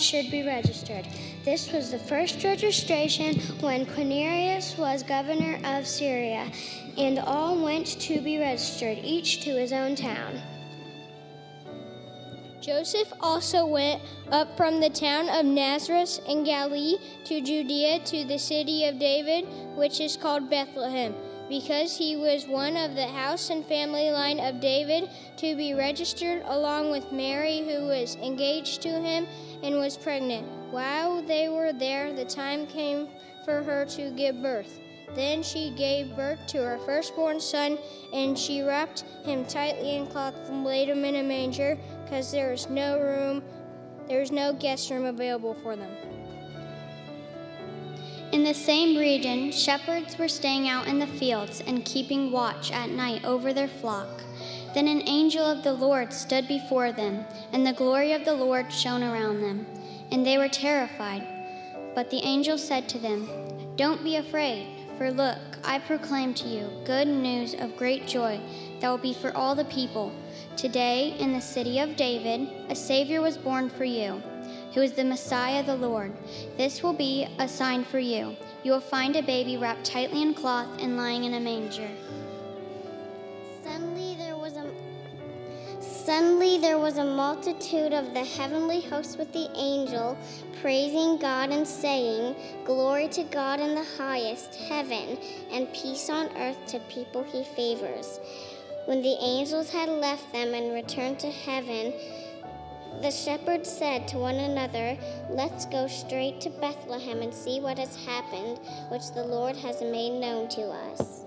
Should be registered. This was the first registration when Quirinius was governor of Syria, and all went to be registered, each to his own town. Joseph also went up from the town of Nazareth in Galilee to Judea to the city of David, which is called Bethlehem because he was one of the house and family line of David, to be registered along with Mary, who was engaged to him and was pregnant. While they were there, the time came for her to give birth. Then she gave birth to her firstborn son, and she wrapped him tightly in cloth and laid him in a manger, because there was no room, there was no guest room available for them. In the same region, shepherds were staying out in the fields and keeping watch at night over their flock. Then an angel of the Lord stood before them, and the glory of the Lord shone around them, and they were terrified. But the angel said to them, Don't be afraid, for look, I proclaim to you good news of great joy that will be for all the people. Today, in the city of David, a Savior was born for you who is the Messiah, the Lord. This will be a sign for you. You will find a baby wrapped tightly in cloth and lying in a manger. Suddenly there was a Suddenly there was a multitude of the heavenly hosts with the angel, praising God and saying, Glory to God in the highest heaven, and peace on earth to people he favors. When the angels had left them and returned to heaven, the shepherds said to one another, Let's go straight to Bethlehem and see what has happened, which the Lord has made known to us.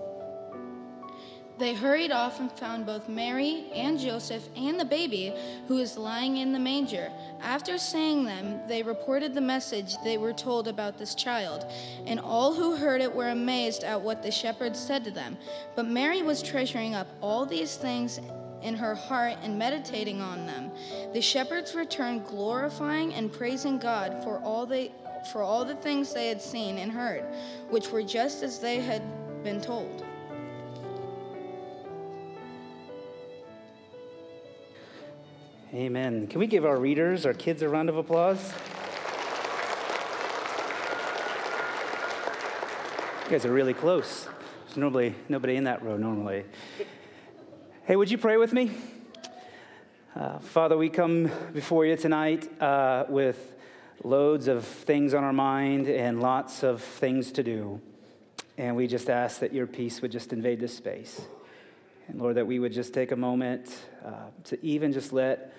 They hurried off and found both Mary and Joseph and the baby who was lying in the manger. After saying them, they reported the message they were told about this child, and all who heard it were amazed at what the shepherds said to them. But Mary was treasuring up all these things in her heart and meditating on them. The shepherds returned glorifying and praising God for all they for all the things they had seen and heard, which were just as they had been told. Amen. Can we give our readers, our kids, a round of applause? You guys are really close. There's normally nobody in that row normally. Hey, would you pray with me? Uh, Father, we come before you tonight uh, with loads of things on our mind and lots of things to do. And we just ask that your peace would just invade this space. And Lord, that we would just take a moment uh, to even just let,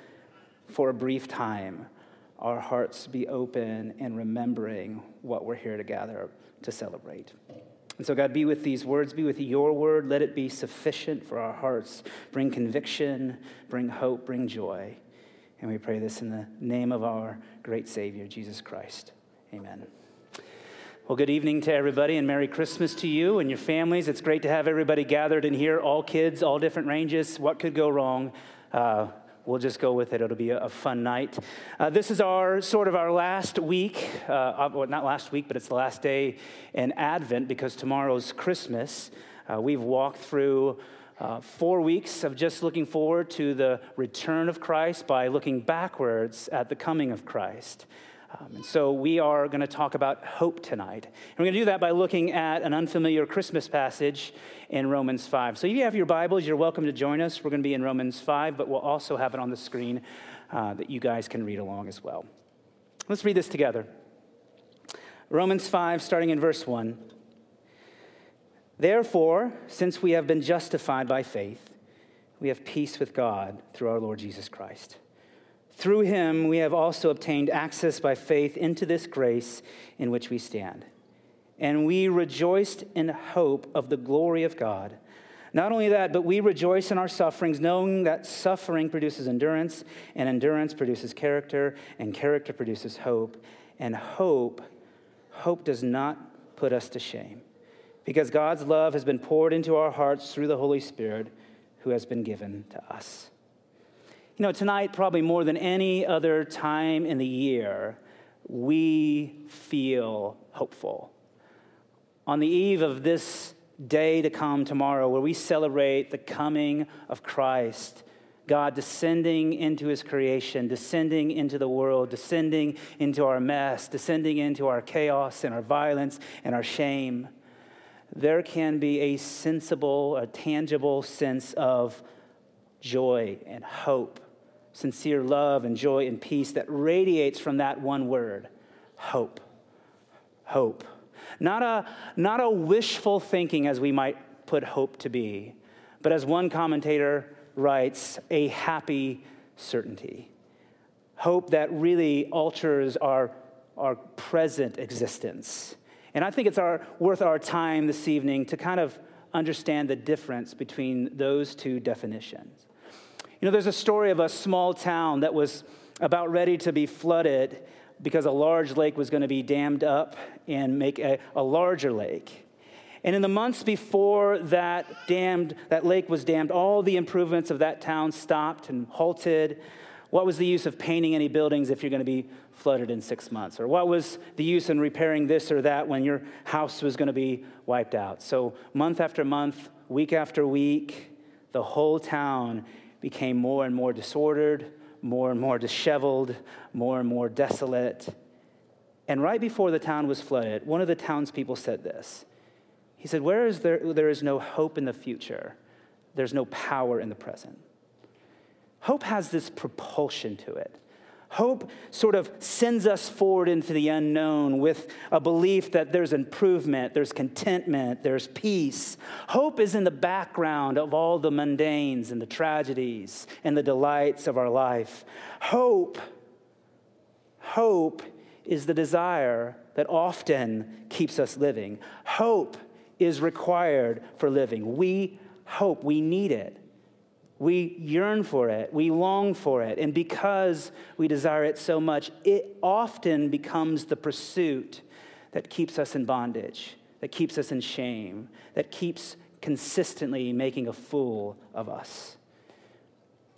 for a brief time, our hearts be open and remembering what we're here to gather to celebrate. And so, God, be with these words, be with your word. Let it be sufficient for our hearts. Bring conviction, bring hope, bring joy. And we pray this in the name of our great Savior, Jesus Christ. Amen. Well, good evening to everybody, and Merry Christmas to you and your families. It's great to have everybody gathered in here, all kids, all different ranges. What could go wrong? Uh, we'll just go with it. It'll be a, fun night. Uh, this is our sort of our last week, uh, well, not last week, but it's the last day in Advent because tomorrow's Christmas. Uh, we've walked through uh, four weeks of just looking forward to the return of Christ by looking backwards at the coming of Christ. Um, and so we are going to talk about hope tonight. And we're going to do that by looking at an unfamiliar Christmas passage in Romans 5. So if you have your Bibles, you're welcome to join us. We're going to be in Romans 5, but we'll also have it on the screen uh, that you guys can read along as well. Let's read this together. Romans 5, starting in verse 1. Therefore, since we have been justified by faith, we have peace with God through our Lord Jesus Christ Through him, we have also obtained access by faith into this grace in which we stand. And we rejoiced in hope of the glory of God. Not only that, but we rejoice in our sufferings, knowing that suffering produces endurance, and endurance produces character, and character produces hope. And hope, hope does not put us to shame, because God's love has been poured into our hearts through the Holy Spirit who has been given to us. You know, tonight, probably more than any other time in the year, we feel hopeful. On the eve of this day to come tomorrow, where we celebrate the coming of Christ, God descending into his creation, descending into the world, descending into our mess, descending into our chaos and our violence and our shame, there can be a sensible, a tangible sense of joy and hope sincere love and joy and peace that radiates from that one word hope. Hope. Not a, not a wishful thinking as we might put hope to be, but as one commentator writes, a happy certainty. Hope that really alters our, our present existence. And I think it's our, worth our time this evening to kind of understand the difference between those two definitions. You know, there's a story of a small town that was about ready to be flooded because a large lake was going to be dammed up and make a, a larger lake. And in the months before that dammed, that lake was dammed, all the improvements of that town stopped and halted. What was the use of painting any buildings if you're going to be flooded in six months? Or what was the use in repairing this or that when your house was going to be wiped out? So, month after month, week after week, the whole town became more and more disordered, more and more disheveled, more and more desolate. And right before the town was flooded, one of the townspeople said this. He said, Where is there, there is no hope in the future, there's no power in the present. Hope has this propulsion to it. Hope sort of sends us forward into the unknown with a belief that there's improvement, there's contentment, there's peace. Hope is in the background of all the mundanes and the tragedies and the delights of our life. Hope, hope is the desire that often keeps us living. Hope is required for living. We hope, we need it. We yearn for it, we long for it, and because we desire it so much, it often becomes the pursuit that keeps us in bondage, that keeps us in shame, that keeps consistently making a fool of us.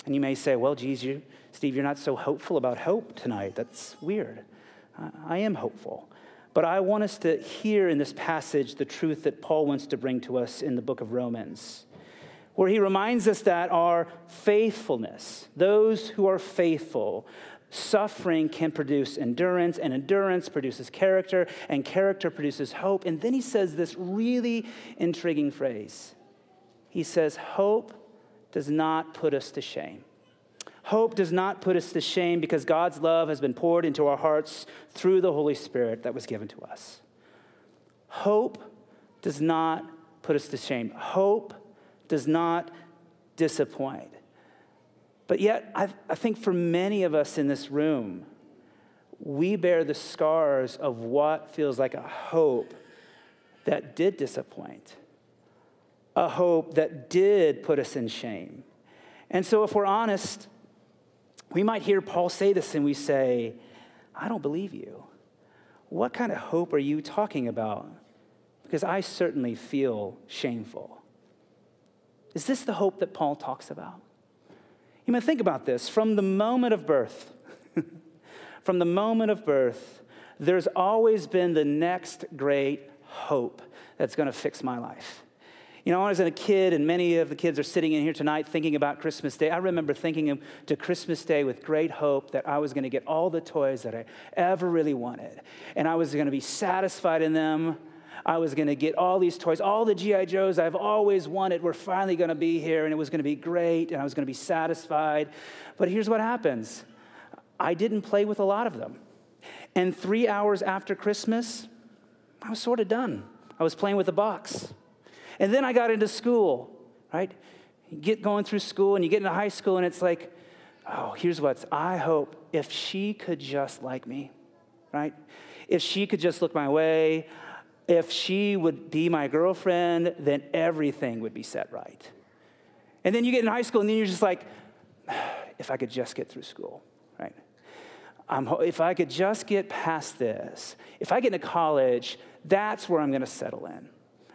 And you may say, well, geez, you, Steve, you're not so hopeful about hope tonight. That's weird. I am hopeful. But I want us to hear in this passage the truth that Paul wants to bring to us in the book of Romans where he reminds us that our faithfulness, those who are faithful, suffering can produce endurance, and endurance produces character, and character produces hope. And then he says this really intriguing phrase. He says, Hope does not put us to shame. Hope does not put us to shame because God's love has been poured into our hearts through the Holy Spirit that was given to us. Hope does not put us to shame. Hope does not disappoint. But yet, I, I think for many of us in this room, we bear the scars of what feels like a hope that did disappoint, a hope that did put us in shame. And so, if we're honest, we might hear Paul say this and we say, I don't believe you. What kind of hope are you talking about? Because I certainly feel shameful. Is this the hope that Paul talks about? You may think about this. From the moment of birth, from the moment of birth, there's always been the next great hope that's going to fix my life. You know, I was a kid, and many of the kids are sitting in here tonight thinking about Christmas Day, I remember thinking to Christmas Day with great hope that I was going to get all the toys that I ever really wanted. And I was going to be satisfied in them. I was going to get all these toys, all the G.I. Joes I've always wanted were finally going to be here, and it was going to be great, and I was going to be satisfied. But here's what happens I didn't play with a lot of them. And three hours after Christmas, I was sort of done. I was playing with a box. And then I got into school, right? You get going through school and you get into high school, and it's like, oh, here's what's I hope if she could just like me, right? If she could just look my way, if she would be my girlfriend, then everything would be set right. And then you get in high school, and then you're just like, if I could just get through school, right? I'm, if I could just get past this, if I get into college, that's where I'm to settle in.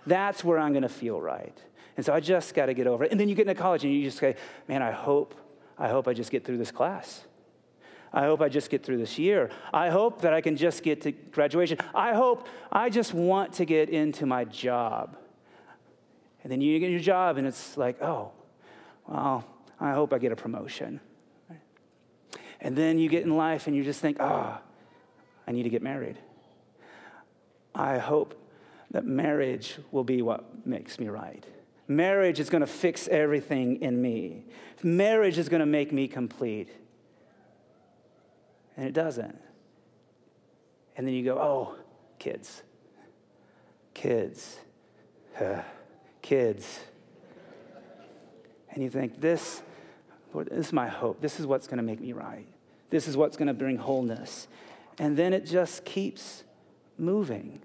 That's where I'm to feel right. And so I just got to get over it. And then you get into college and you just say, man, I hope, I hope I just get through this class. I hope I just get through this year. I hope that I can just get to graduation. I hope I just want to get into my job. And then you get your job and it's like, oh, well, I hope I get a promotion. And then you get in life and you just think, ah, oh, I need to get married. I hope that marriage will be what makes me right. Marriage is going to fix everything in me. Marriage is going to make me complete. And it doesn't. And then you go, oh, kids, kids, uh, kids. And you think, this, Lord, this is my hope. This is what's going to make me right. This is what's going to bring wholeness. And then it just keeps moving.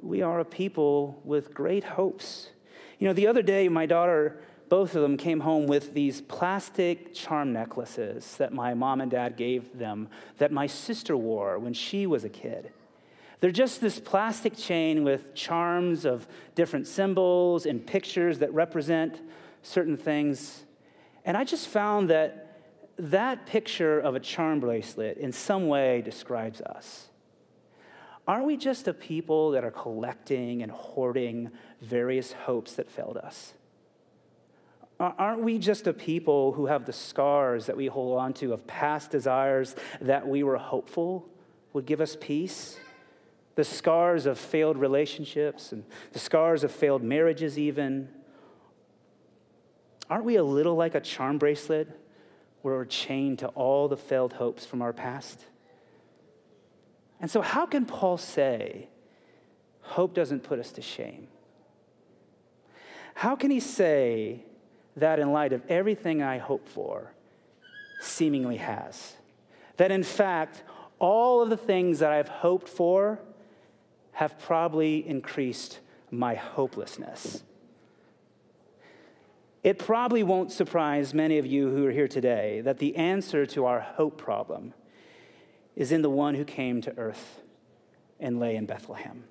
We are a people with great hopes. You know, the other day, my daughter, both of them came home with these plastic charm necklaces that my mom and dad gave them that my sister wore when she was a kid. They're just this plastic chain with charms of different symbols and pictures that represent certain things. And I just found that that picture of a charm bracelet in some way describes us. Aren't we just a people that are collecting and hoarding various hopes that failed us? Aren't we just a people who have the scars that we hold on to of past desires that we were hopeful would give us peace? The scars of failed relationships and the scars of failed marriages, even. Aren't we a little like a charm bracelet where we're chained to all the failed hopes from our past? And so, how can Paul say hope doesn't put us to shame? How can he say that in light of everything I hope for, seemingly has? That in fact, all of the things that I've hoped for have probably increased my hopelessness. It probably won't surprise many of you who are here today that the answer to our hope problem is in the one who came to earth and lay in Bethlehem.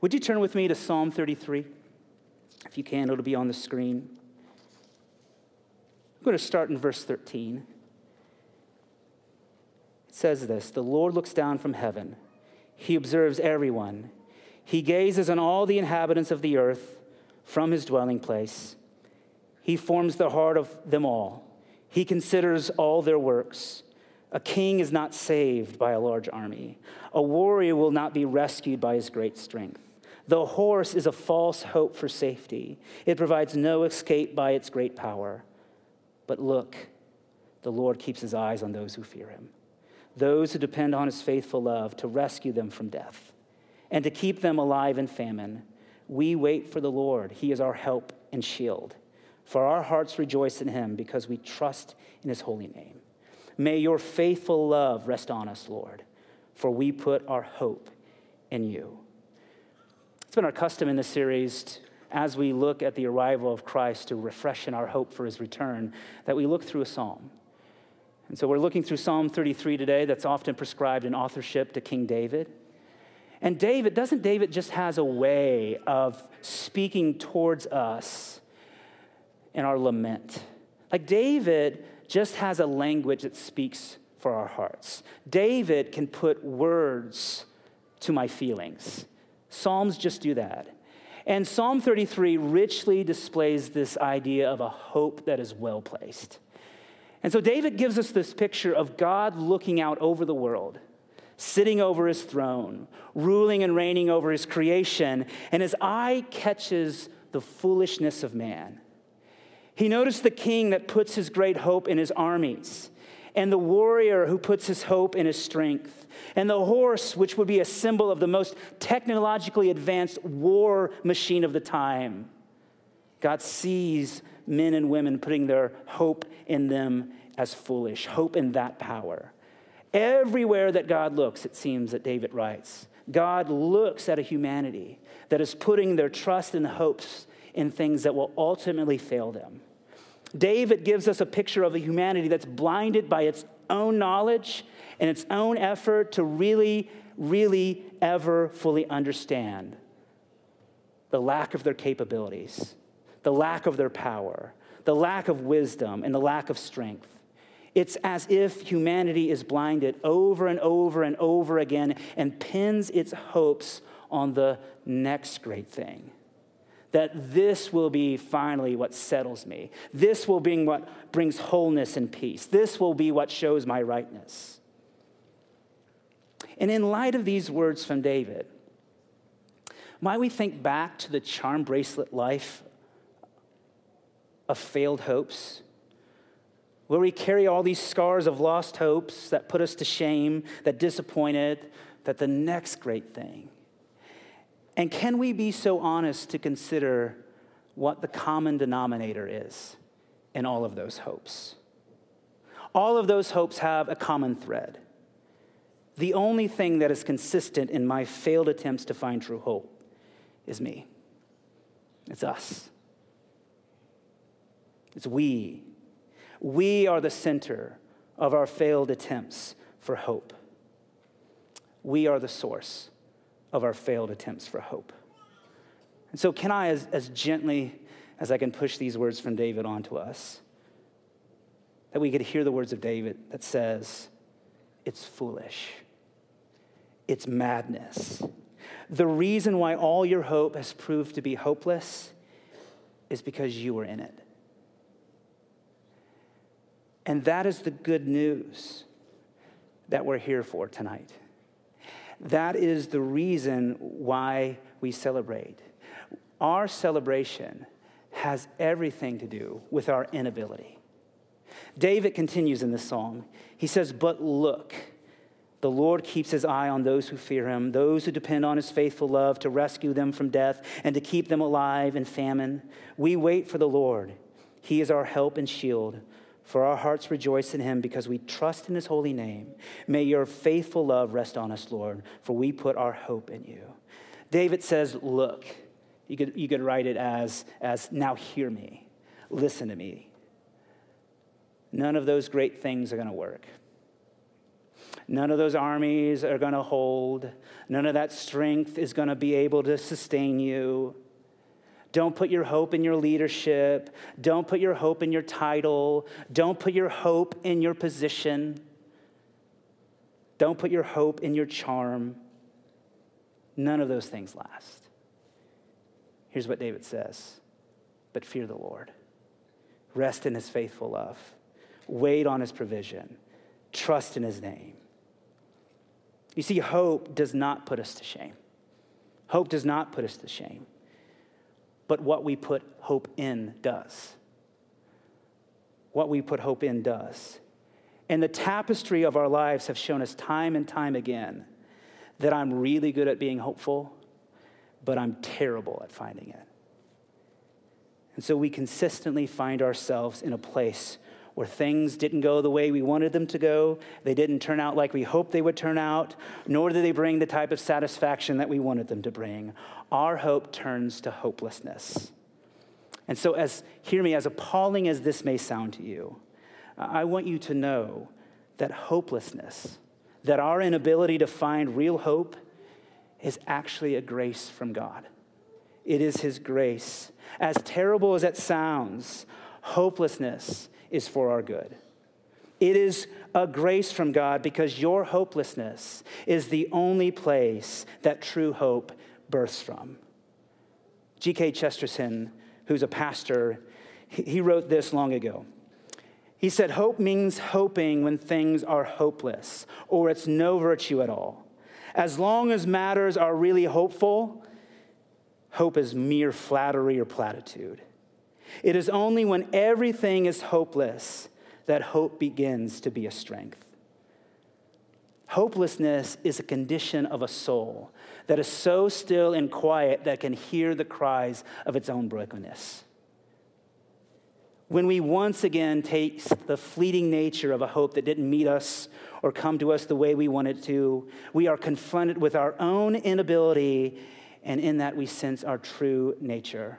Would you turn with me to Psalm 33? If you can, it'll be on the screen. I'm going to start in verse 13. It says this The Lord looks down from heaven, He observes everyone, He gazes on all the inhabitants of the earth from His dwelling place. He forms the heart of them all. He considers all their works. A king is not saved by a large army. A warrior will not be rescued by his great strength. The horse is a false hope for safety. It provides no escape by its great power. But look, the Lord keeps his eyes on those who fear him, those who depend on his faithful love to rescue them from death and to keep them alive in famine. We wait for the Lord. He is our help and shield. For our hearts rejoice in him because we trust in his holy name. May your faithful love rest on us, Lord, for we put our hope in you. It's been our custom in this series as we look at the arrival of Christ to refresh in our hope for his return that we look through a psalm. And so we're looking through Psalm 33 today, that's often prescribed in authorship to King David. And David, doesn't David just has a way of speaking towards us in our lament. Like David just has a language that speaks for our hearts. David can put words to my feelings. Psalms just do that. And Psalm 33 richly displays this idea of a hope that is well placed. And so David gives us this picture of God looking out over the world, sitting over his throne, ruling and reigning over his creation, and his eye catches the foolishness of man. He noticed the king that puts his great hope in his armies, and the warrior who puts his hope in his strength, and the horse, which would be a symbol of the most technologically advanced war machine of the time. God sees men and women putting their hope in them as foolish, hope in that power. Everywhere that God looks, it seems that David writes, God looks at a humanity that is putting their trust and hopes in things that will ultimately fail them. David gives us a picture of a humanity that's blinded by its own knowledge and its own effort to really, really ever fully understand the lack of their capabilities, the lack of their power, the lack of wisdom, and the lack of strength. It's as if humanity is blinded over and over and over again and pins its hopes on the next great thing. That this will be finally what settles me. This will be what brings wholeness and peace. This will be what shows my rightness. And in light of these words from David, might we think back to the charm bracelet life of failed hopes? where we carry all these scars of lost hopes that put us to shame, that disappointed, that the next great thing. And can we be so honest to consider what the common denominator is in all of those hopes? All of those hopes have a common thread. The only thing that is consistent in my failed attempts to find true hope is me. It's us. It's we we are the center of our failed attempts for hope. We are the source of our failed attempts for hope. And so, can I, as, as gently as I can push these words from David onto us, that we could hear the words of David that says, It's foolish, it's madness. The reason why all your hope has proved to be hopeless is because you were in it. And that is the good news that we're here for tonight. That is the reason why we celebrate. Our celebration has everything to do with our inability. David continues in this song. He says, But look, the Lord keeps his eye on those who fear him, those who depend on his faithful love to rescue them from death and to keep them alive in famine. We wait for the Lord. He is our help and shield. For our hearts rejoice in him because we trust in his holy name. May your faithful love rest on us, Lord, for we put our hope in you. David says, Look, you could, you could write it as, as now hear me, listen to me. None of those great things are going to work. None of those armies are going to hold. None of that strength is going to be able to sustain you. Don't put your hope in your leadership. Don't put your hope in your title. Don't put your hope in your position. Don't put your hope in your charm. None of those things last. Here's what David says But fear the Lord, rest in his faithful love, wait on his provision, trust in his name. You see, hope does not put us to shame. Hope does not put us to shame but what we put hope in does. What we put hope in does. And the tapestry of our lives have shown us time and time again that I'm really good at being hopeful, but I'm terrible at finding it. And so we consistently find ourselves in a place where things didn't go the way we wanted them to go. They didn't turn out like we hoped they would turn out, nor did they bring the type of satisfaction that we wanted them to bring. Our hope turns to hopelessness. And so, as hear me, as appalling as this may sound to you, I want you to know that hopelessness, that our inability to find real hope, is actually a grace from God. It is His grace. As terrible as it sounds, hopelessness is for our good. It is a grace from God because your hopelessness is the only place that true hope births from. G.K. Chesterton, who's a pastor, he wrote this long ago. He said, Hope means hoping when things are hopeless or it's no virtue at all. As long as matters are really hopeful, hope is mere flattery or platitude. It is only when everything is hopeless that hope begins to be a strength. Hopelessness is a condition of a soul that is so still and quiet that can hear the cries of its own brokenness. when we once again taste the fleeting nature of a hope that didn't meet us or come to us the way we wanted to, we are confronted with our own inability, and in that we sense our true nature.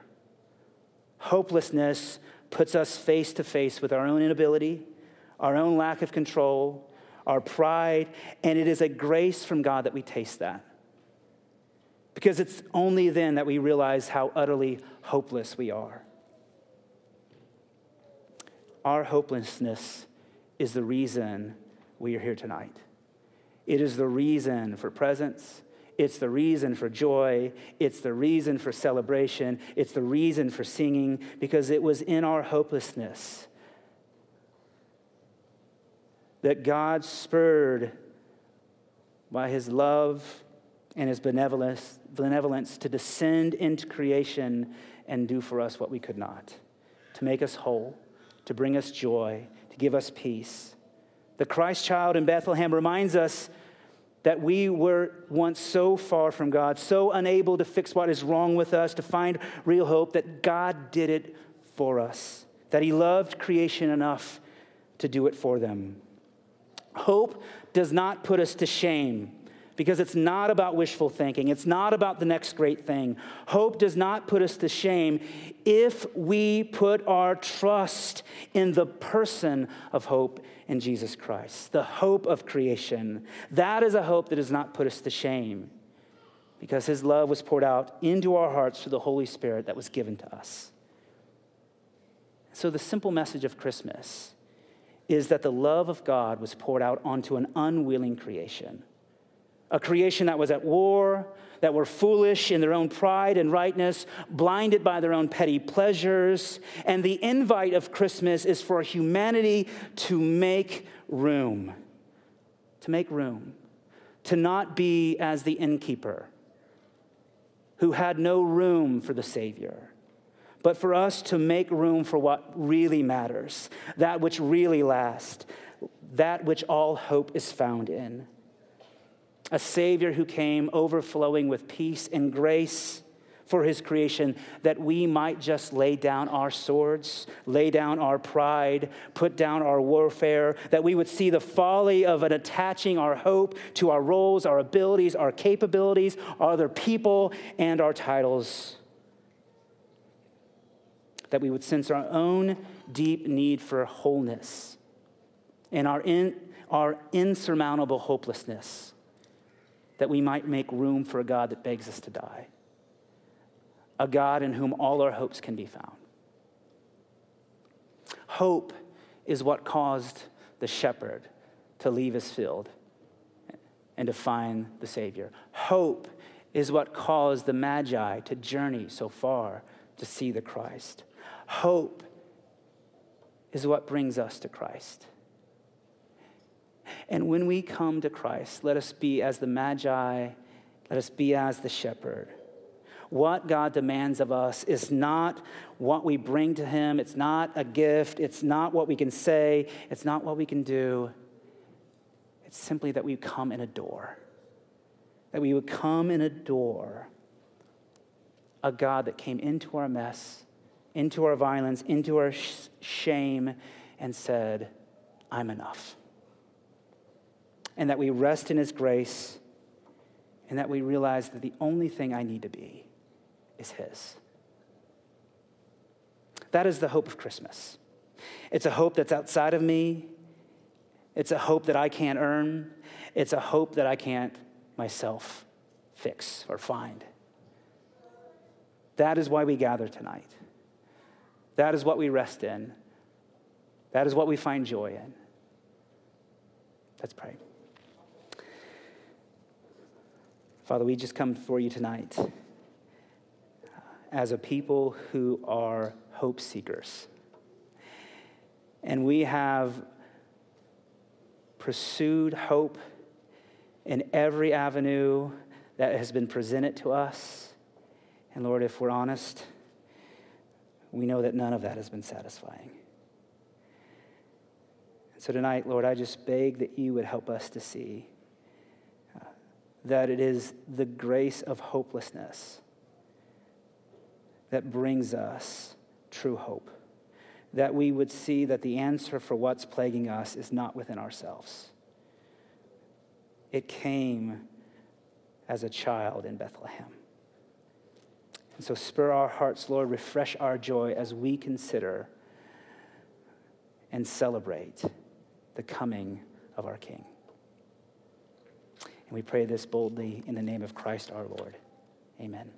Hopelessness puts us face to face with our own inability, our own lack of control, our pride, and it is a grace from God that we taste that. Because it's only then that we realize how utterly hopeless we are. Our hopelessness is the reason we are here tonight. It is the reason for presence. It's the reason for joy. It's the reason for celebration. It's the reason for singing because it was in our hopelessness that God spurred by his love and his benevolence, to descend into creation and do for us what we could not, to make us whole to bring us joy, to give us peace. The Christ child in Bethlehem reminds us that we were once so far from God, so unable to fix what is wrong with us, to find real hope, that God did it for us, that He loved creation enough to do it for them. Hope does not put us to shame because it's not about wishful thinking. It's not about the next great thing. Hope does not put us to shame if we put our trust in the person of hope in Jesus Christ, the hope of creation. That is a hope that does not put us to shame because his love was poured out into our hearts through the Holy Spirit that was given to us. So, the simple message of Christmas is that the love of God was poured out onto an unwilling creation a creation that was at war, that were foolish in their own pride and rightness, blinded by their own petty pleasures. And the invite of Christmas is for humanity to make room, to make room, to not be as the innkeeper who had no room for the Savior. But for us to make room for what really matters, that which really lasts, that which all hope is found in a Savior who came overflowing with peace and grace for his creation, that we might just lay down our swords, lay down our pride, put down our warfare, that we would see the folly of an attaching our hope to our roles, our abilities, our capabilities, our other people, and our titles. That we would sense our own deep need for wholeness and our, in, our insurmountable hopelessness that we might make room for a God that begs us to die, a God in whom all our hopes can be found. Hope is what caused the shepherd to leave his field and to find the Savior. Hope is what caused the Magi to journey so far to see the Christ. Hope is what brings us to Christ. And when we come to Christ, let us be as the Magi, let us be as the shepherd. What God demands of us is not what we bring to Him, it's not a gift, it's not what we can say, it's not what we can do. It's simply that we come and adore. That we would come and adore a God that came into our mess, into our violence, into our sh- shame, and said, I'm enough and that we rest in His grace, and that we realize that the only thing I need to be is His. That is the hope of Christmas. It's a hope that's outside of me. It's a hope that I can't earn. It's a hope that I can't myself fix or find. That is why we gather tonight. That is what we rest in. That is what we find joy in. Let's pray. Father, we just come before you tonight uh, as a people who are hope seekers. And we have pursued hope in every avenue that has been presented to us. And Lord, if we're honest, we know that none of that has been satisfying. So tonight, Lord, I just beg that you would help us to see that it is the grace of hopelessness that brings us true hope. that we would see that the answer for what's plaguing us is not within ourselves. It came as a child in Bethlehem. And so, spur our hearts, Lord, refresh our joy as we consider and celebrate the coming of our King. And we pray this boldly in the name of Christ our Lord. Amen.